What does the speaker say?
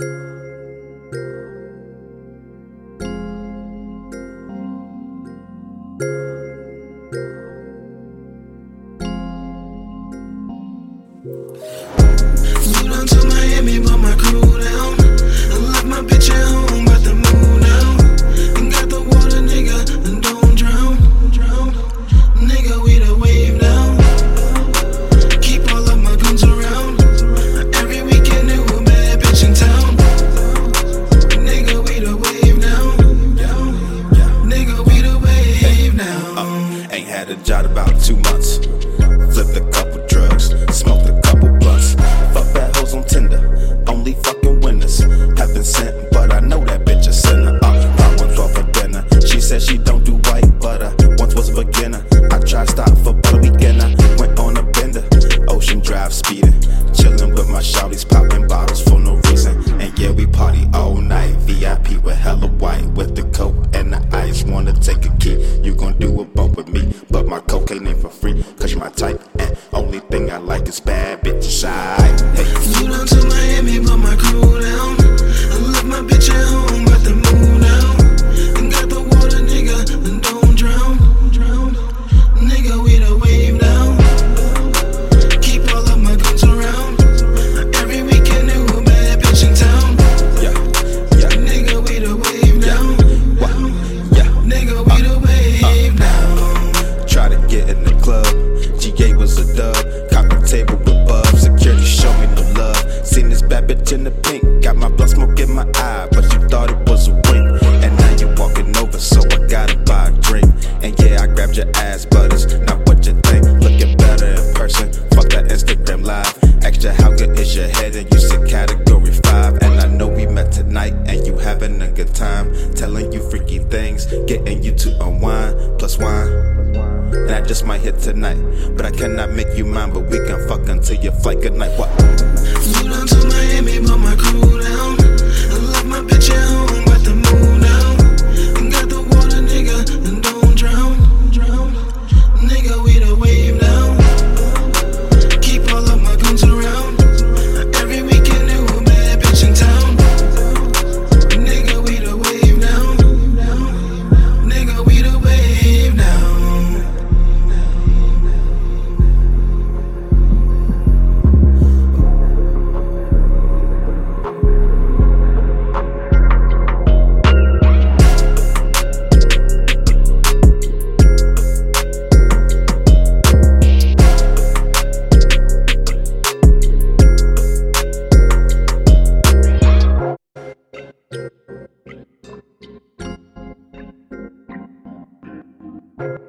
Flew Job about two months. Flipped a couple drugs, smoked a couple blunts. Fuck bad hoes on Tinder, only fucking winners. Have been sent, but I know that bitch a sinner. Uh, bought one for for dinner. She said she don't do white butter. Once was a beginner. I tried stop for but a weekender. Went on a bender, ocean drive speeding, chilling with my shawties, only thing I like is bad bitches side. Hey. Flew down to Miami, in the pink. Got my blood smoke in my eye, but you thought it was a wink. And now you're walking over, so I gotta buy a drink. And yeah, I grabbed your ass, but it's not what you think. Looking better in person. Fuck that Instagram live. Extra, how good is your head? And you said category five. And I know we met tonight, and you having a good time. Telling you freaky things, getting you to unwind. Plus wine. And I just might hit tonight. But I cannot make you mine, but we can fuck until your flight. Good night. What? Flew down to Miami, Thank